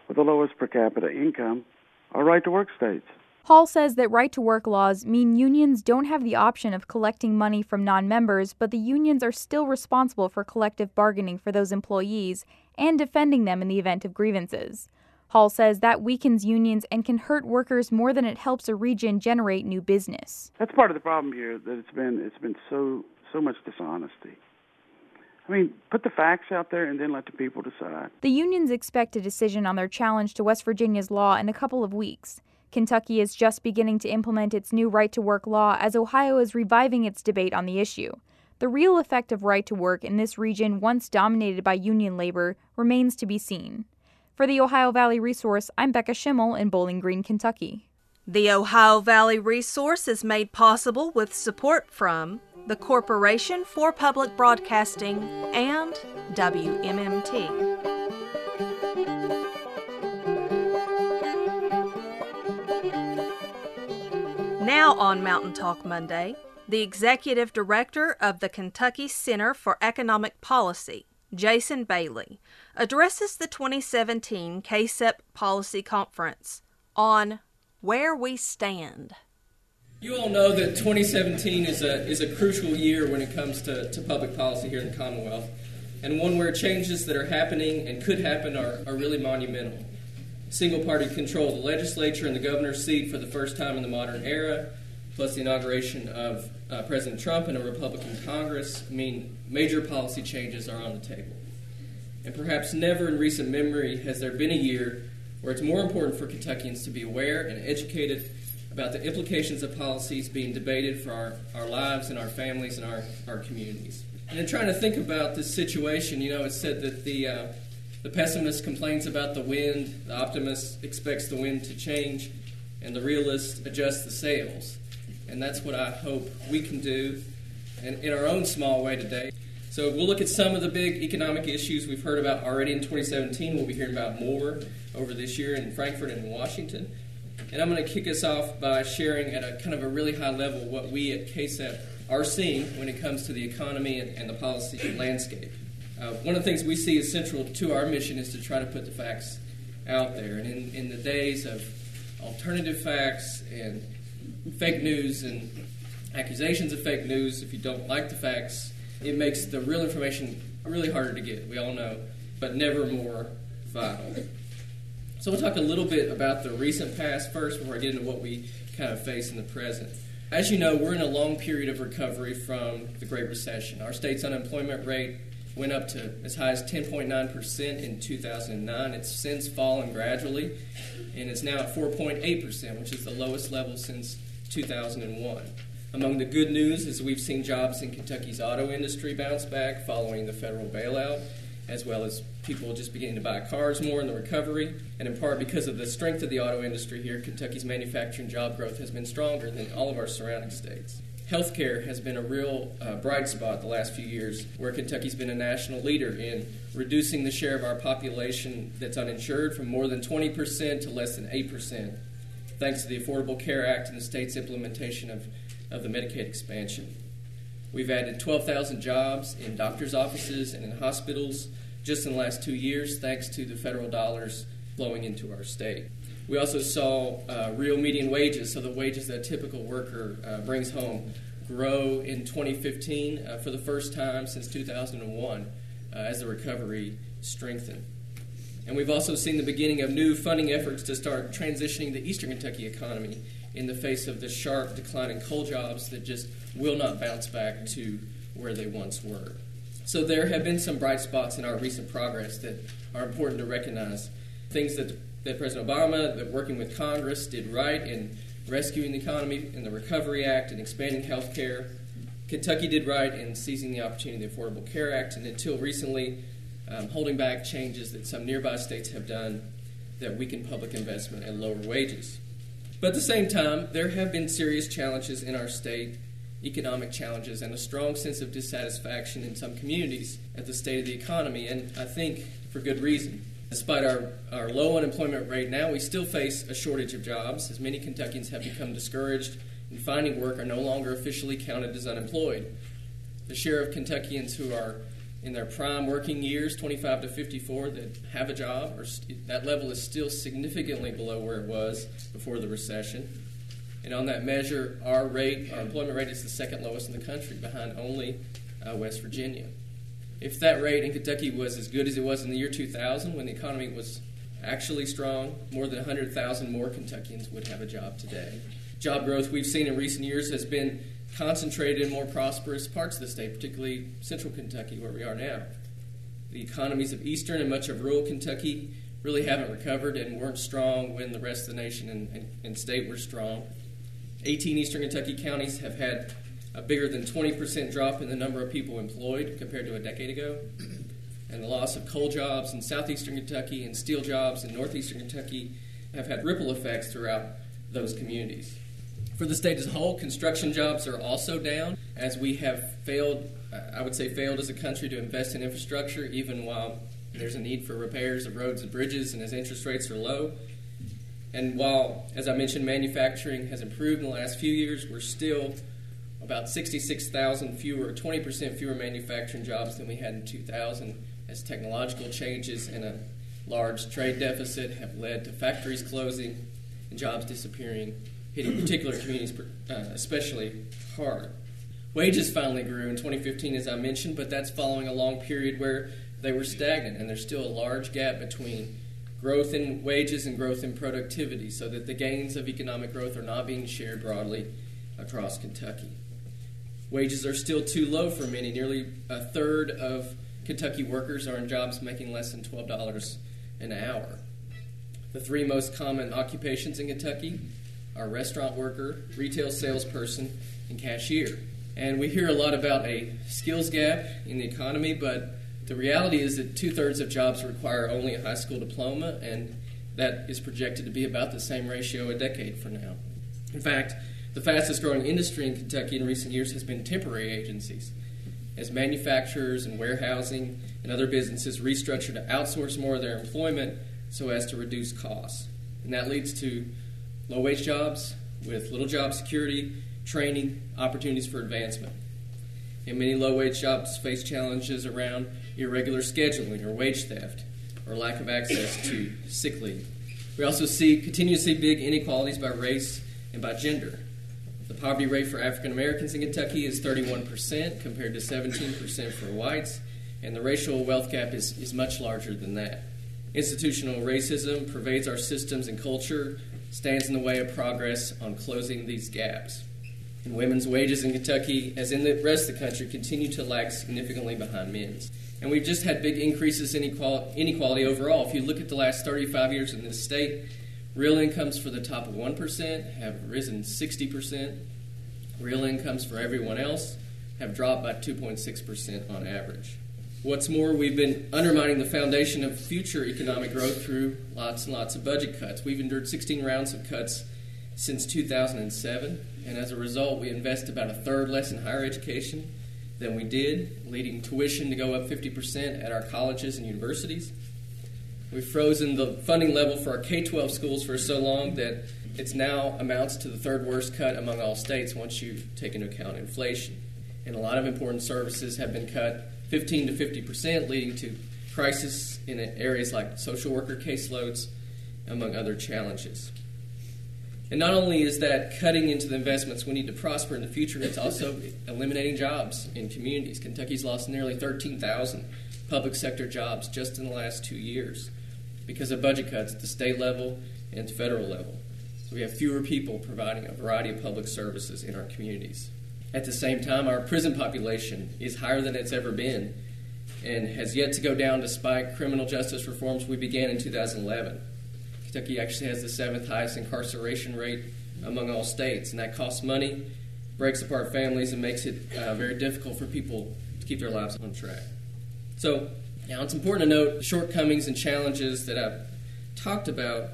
with the lowest per capita income are right to work states? Hall says that right to work laws mean unions don't have the option of collecting money from non members, but the unions are still responsible for collective bargaining for those employees and defending them in the event of grievances. Hall says that weakens unions and can hurt workers more than it helps a region generate new business. That's part of the problem here that it's been it's been so so much dishonesty. I mean, put the facts out there and then let the people decide. The unions expect a decision on their challenge to West Virginia's law in a couple of weeks. Kentucky is just beginning to implement its new right to work law as Ohio is reviving its debate on the issue. The real effect of right to work in this region, once dominated by union labor, remains to be seen. For the Ohio Valley Resource, I'm Becca Schimmel in Bowling Green, Kentucky. The Ohio Valley Resource is made possible with support from the Corporation for Public Broadcasting and WMMT. Now on Mountain Talk Monday, the executive director of the Kentucky Center for Economic Policy, Jason Bailey, addresses the 2017 KCEP Policy Conference on Where We Stand. You all know that 2017 is a, is a crucial year when it comes to, to public policy here in the Commonwealth, and one where changes that are happening and could happen are, are really monumental single party control of the legislature and the governor's seat for the first time in the modern era, plus the inauguration of uh, President Trump and a Republican Congress, mean major policy changes are on the table. And perhaps never in recent memory has there been a year where it's more important for Kentuckians to be aware and educated about the implications of policies being debated for our, our lives and our families and our, our communities. And in trying to think about this situation, you know, it's said that the uh, the pessimist complains about the wind, the optimist expects the wind to change, and the realist adjusts the sails. And that's what I hope we can do in, in our own small way today. So we'll look at some of the big economic issues we've heard about already in 2017. We'll be hearing about more over this year in Frankfort and Washington. And I'm going to kick us off by sharing at a kind of a really high level what we at KCEP are seeing when it comes to the economy and, and the policy landscape. Uh, one of the things we see as central to our mission is to try to put the facts out there. And in, in the days of alternative facts and fake news and accusations of fake news, if you don't like the facts, it makes the real information really harder to get, we all know, but never more vital. So we'll talk a little bit about the recent past first before I get into what we kind of face in the present. As you know, we're in a long period of recovery from the Great Recession. Our state's unemployment rate went up to as high as 10.9% in 2009. It's since fallen gradually, and it's now at 4.8%, which is the lowest level since 2001. Among the good news is we've seen jobs in Kentucky's auto industry bounce back following the federal bailout, as well as people just beginning to buy cars more in the recovery. And in part because of the strength of the auto industry here, Kentucky's manufacturing job growth has been stronger than all of our surrounding states. Healthcare has been a real uh, bright spot the last few years, where Kentucky's been a national leader in reducing the share of our population that's uninsured from more than 20% to less than 8%, thanks to the Affordable Care Act and the state's implementation of, of the Medicaid expansion. We've added 12,000 jobs in doctors' offices and in hospitals just in the last two years, thanks to the federal dollars flowing into our state. We also saw uh, real median wages, so the wages that a typical worker uh, brings home, grow in 2015 uh, for the first time since 2001 uh, as the recovery strengthened. And we've also seen the beginning of new funding efforts to start transitioning the eastern Kentucky economy in the face of the sharp decline in coal jobs that just will not bounce back to where they once were. So there have been some bright spots in our recent progress that are important to recognize. Things that, that President Obama, that working with Congress, did right in rescuing the economy in the Recovery Act and expanding health care. Kentucky did right in seizing the opportunity of the Affordable Care Act, and until recently, um, holding back changes that some nearby states have done that weaken public investment and lower wages. But at the same time, there have been serious challenges in our state, economic challenges, and a strong sense of dissatisfaction in some communities at the state of the economy, and I think for good reason. Despite our, our low unemployment rate now, we still face a shortage of jobs, as many Kentuckians have become discouraged in finding work are no longer officially counted as unemployed. The share of Kentuckians who are in their prime working years, 25 to 54, that have a job, or st- that level is still significantly below where it was before the recession. And on that measure, our rate, our employment rate, is the second lowest in the country, behind only uh, West Virginia. If that rate in Kentucky was as good as it was in the year 2000, when the economy was actually strong, more than 100,000 more Kentuckians would have a job today. Job growth we've seen in recent years has been concentrated in more prosperous parts of the state, particularly central Kentucky, where we are now. The economies of eastern and much of rural Kentucky really haven't recovered and weren't strong when the rest of the nation and, and, and state were strong. 18 eastern Kentucky counties have had a bigger than 20% drop in the number of people employed compared to a decade ago. And the loss of coal jobs in southeastern Kentucky and steel jobs in northeastern Kentucky have had ripple effects throughout those communities. For the state as a whole, construction jobs are also down as we have failed, I would say, failed as a country to invest in infrastructure, even while there's a need for repairs of roads and bridges and as interest rates are low. And while, as I mentioned, manufacturing has improved in the last few years, we're still about 66,000 fewer, 20% fewer manufacturing jobs than we had in 2000 as technological changes and a large trade deficit have led to factories closing and jobs disappearing hitting particular communities uh, especially hard. Wages finally grew in 2015, as I mentioned, but that's following a long period where they were stagnant, and there's still a large gap between growth in wages and growth in productivity, so that the gains of economic growth are not being shared broadly across Kentucky. Wages are still too low for many. Nearly a third of Kentucky workers are in jobs making less than $12 an hour. The three most common occupations in Kentucky are restaurant worker, retail salesperson, and cashier. And we hear a lot about a skills gap in the economy, but the reality is that two thirds of jobs require only a high school diploma, and that is projected to be about the same ratio a decade from now. In fact, the fastest growing industry in Kentucky in recent years has been temporary agencies. As manufacturers and warehousing and other businesses restructure to outsource more of their employment so as to reduce costs. And that leads to low wage jobs with little job security, training, opportunities for advancement. And many low wage jobs face challenges around irregular scheduling or wage theft or lack of access to sick leave. We also see continue to see big inequalities by race and by gender. The poverty rate for African Americans in Kentucky is 31% compared to 17% for whites, and the racial wealth gap is, is much larger than that. Institutional racism pervades our systems and culture, stands in the way of progress on closing these gaps. And women's wages in Kentucky, as in the rest of the country, continue to lag significantly behind men's. And we've just had big increases in inequality overall. If you look at the last 35 years in this state, real incomes for the top 1% have risen 60%. Real incomes for everyone else have dropped by 2.6% on average. What's more, we've been undermining the foundation of future economic growth through lots and lots of budget cuts. We've endured 16 rounds of cuts since 2007, and as a result, we invest about a third less in higher education than we did, leading tuition to go up 50% at our colleges and universities. We've frozen the funding level for our K 12 schools for so long that it's now amounts to the third worst cut among all states once you take into account inflation. And a lot of important services have been cut 15 to 50 percent, leading to crisis in areas like social worker caseloads, among other challenges. And not only is that cutting into the investments we need to prosper in the future, it's also eliminating jobs in communities. Kentucky's lost nearly 13,000 public sector jobs just in the last two years because of budget cuts at the state level and federal level. So we have fewer people providing a variety of public services in our communities. At the same time, our prison population is higher than it's ever been and has yet to go down despite criminal justice reforms we began in 2011. Kentucky actually has the seventh highest incarceration rate among all states, and that costs money, breaks apart families, and makes it uh, very difficult for people to keep their lives on track. So, now it's important to note the shortcomings and challenges that I've talked about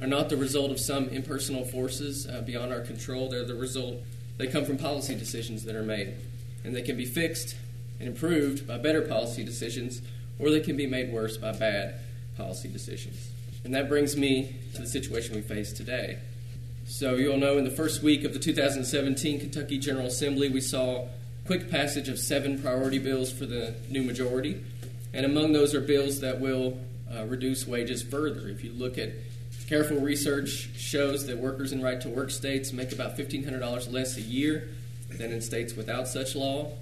are not the result of some impersonal forces uh, beyond our control. They're the result they come from policy decisions that are made, and they can be fixed and improved by better policy decisions, or they can be made worse by bad policy decisions. And that brings me to the situation we face today. So, you'll know in the first week of the 2017 Kentucky General Assembly, we saw quick passage of seven priority bills for the new majority. And among those are bills that will uh, reduce wages further. If you look at Careful research shows that workers in right to work states make about $1,500 less a year than in states without such law.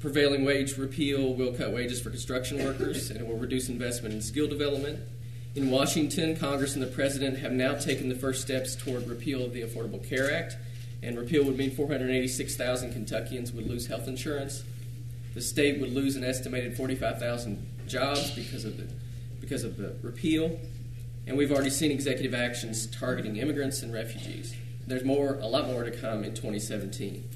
Prevailing wage repeal will cut wages for construction workers and it will reduce investment in skill development. In Washington, Congress and the President have now taken the first steps toward repeal of the Affordable Care Act, and repeal would mean 486,000 Kentuckians would lose health insurance. The state would lose an estimated 45,000 jobs because of the because of the repeal and we've already seen executive actions targeting immigrants and refugees. There's more, a lot more to come in 2017.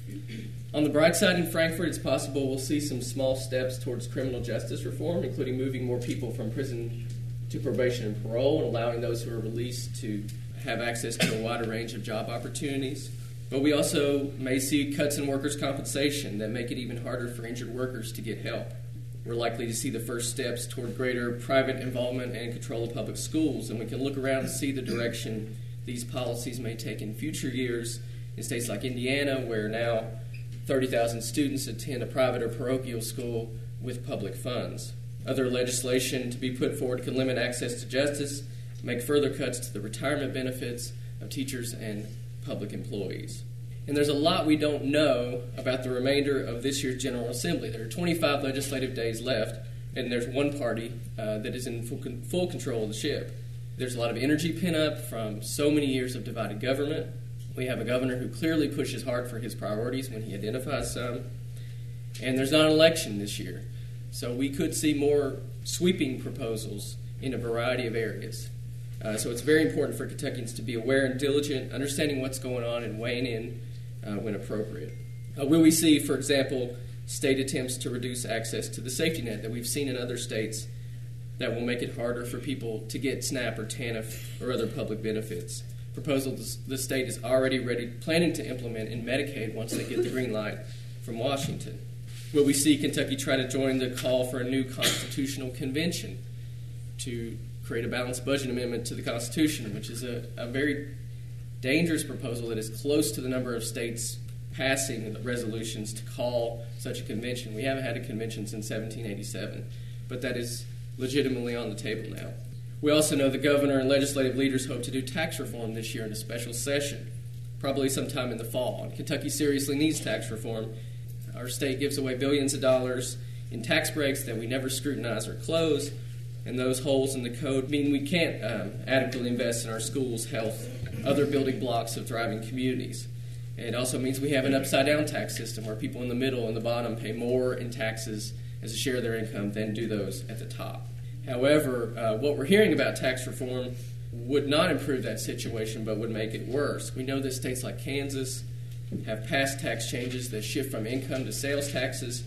On the bright side, in Frankfort, it's possible we'll see some small steps towards criminal justice reform, including moving more people from prison to probation and parole and allowing those who are released to have access to a wider range of job opportunities. But we also may see cuts in workers' compensation that make it even harder for injured workers to get help we're likely to see the first steps toward greater private involvement and control of public schools. And we can look around and see the direction these policies may take in future years in states like Indiana, where now 30,000 students attend a private or parochial school with public funds. Other legislation to be put forward can limit access to justice, make further cuts to the retirement benefits of teachers and public employees. And there's a lot we don't know about the remainder of this year's General Assembly. There are 25 legislative days left, and there's one party uh, that is in full, con- full control of the ship. There's a lot of energy pent up from so many years of divided government. We have a governor who clearly pushes hard for his priorities when he identifies some. And there's not an election this year. So we could see more sweeping proposals in a variety of areas. Uh, so it's very important for Kentuckians to be aware and diligent, understanding what's going on and weighing in uh, when appropriate. Uh, will we see, for example, state attempts to reduce access to the safety net that we've seen in other states that will make it harder for people to get SNAP or TANF or other public benefits? Proposal the state is already ready, planning to implement in Medicaid once they get the green light from Washington. Will we see Kentucky try to join the call for a new constitutional convention to create a balanced budget amendment to the Constitution, which is a, a very dangerous proposal that is close to the number of states passing resolutions to call such a convention. We haven't had a convention since 1787, but that is legitimately on the table now. We also know the governor and legislative leaders hope to do tax reform this year in a special session, probably sometime in the fall. And Kentucky seriously needs tax reform. Our state gives away billions of dollars in tax breaks that we never scrutinize or close, and those holes in the code mean we can't um, adequately invest in our schools, health, other building blocks of thriving communities. It also means we have an upside down tax system where people in the middle and the bottom pay more in taxes as a share of their income than do those at the top. However, uh, what we're hearing about tax reform would not improve that situation but would make it worse. We know that states like Kansas have passed tax changes that shift from income to sales taxes,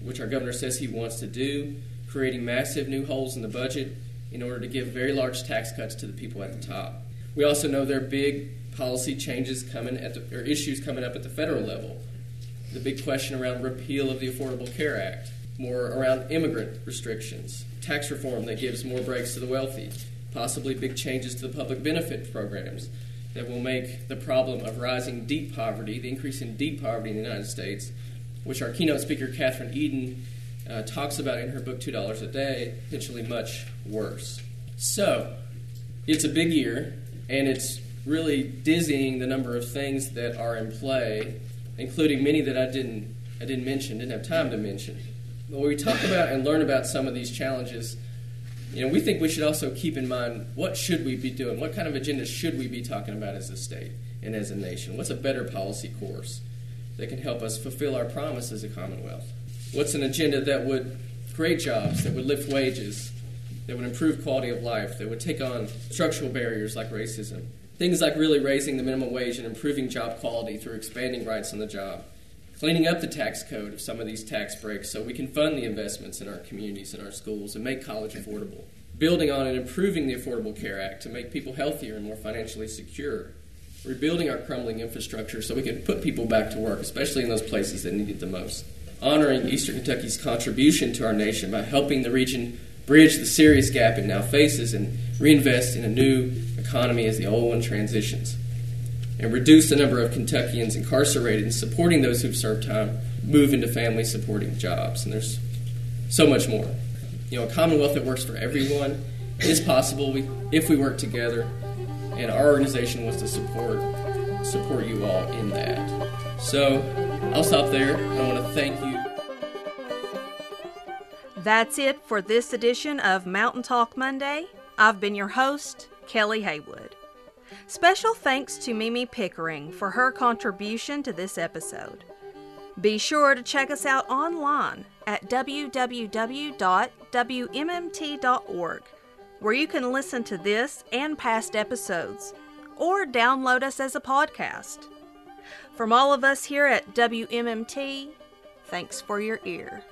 which our governor says he wants to do, creating massive new holes in the budget in order to give very large tax cuts to the people at the top. We also know there are big policy changes coming at the, or issues coming up at the federal level. The big question around repeal of the Affordable Care Act, more around immigrant restrictions, tax reform that gives more breaks to the wealthy, possibly big changes to the public benefit programs that will make the problem of rising deep poverty, the increase in deep poverty in the United States, which our keynote speaker, Kathryn Edin, uh, talks about in her book, $2 a Day, potentially much worse. So, it's a big year, and it's really dizzying the number of things that are in play, including many that I didn't, I didn't mention, didn't have time to mention. But when we talk about and learn about some of these challenges, you know, we think we should also keep in mind what should we be doing? What kind of agenda should we be talking about as a state and as a nation? What's a better policy course that can help us fulfill our promise as a Commonwealth? What's an agenda that would create jobs, that would lift wages, that would improve quality of life, that would take on structural barriers like racism? Things like really raising the minimum wage and improving job quality through expanding rights on the job cleaning up the tax code of some of these tax breaks so we can fund the investments in our communities and our schools and make college affordable. Building on and improving the Affordable Care Act to make people healthier and more financially secure. Rebuilding our crumbling infrastructure so we can put people back to work, especially in those places that need it the most. Honoring Eastern Kentucky's contribution to our nation by helping the region bridge the serious gap it now faces and reinvest in a new economy as the old one transitions and reduce the number of Kentuckians incarcerated and supporting those who've served time move into family supporting jobs. And there's so much more. You know, a commonwealth that works for everyone is possible if we work together, and our organization wants to support support you all in that. So I'll stop there. I want to thank you. That's it for this edition of Mountain Talk Monday. I've been your host, Kelly Haywood. Special thanks to Mimi Pickering for her contribution to this episode. Be sure to check us out online at www.wmmt.org, where you can listen to this and past episodes, or download us as a podcast. From all of us here at WMMT, thanks for your ear.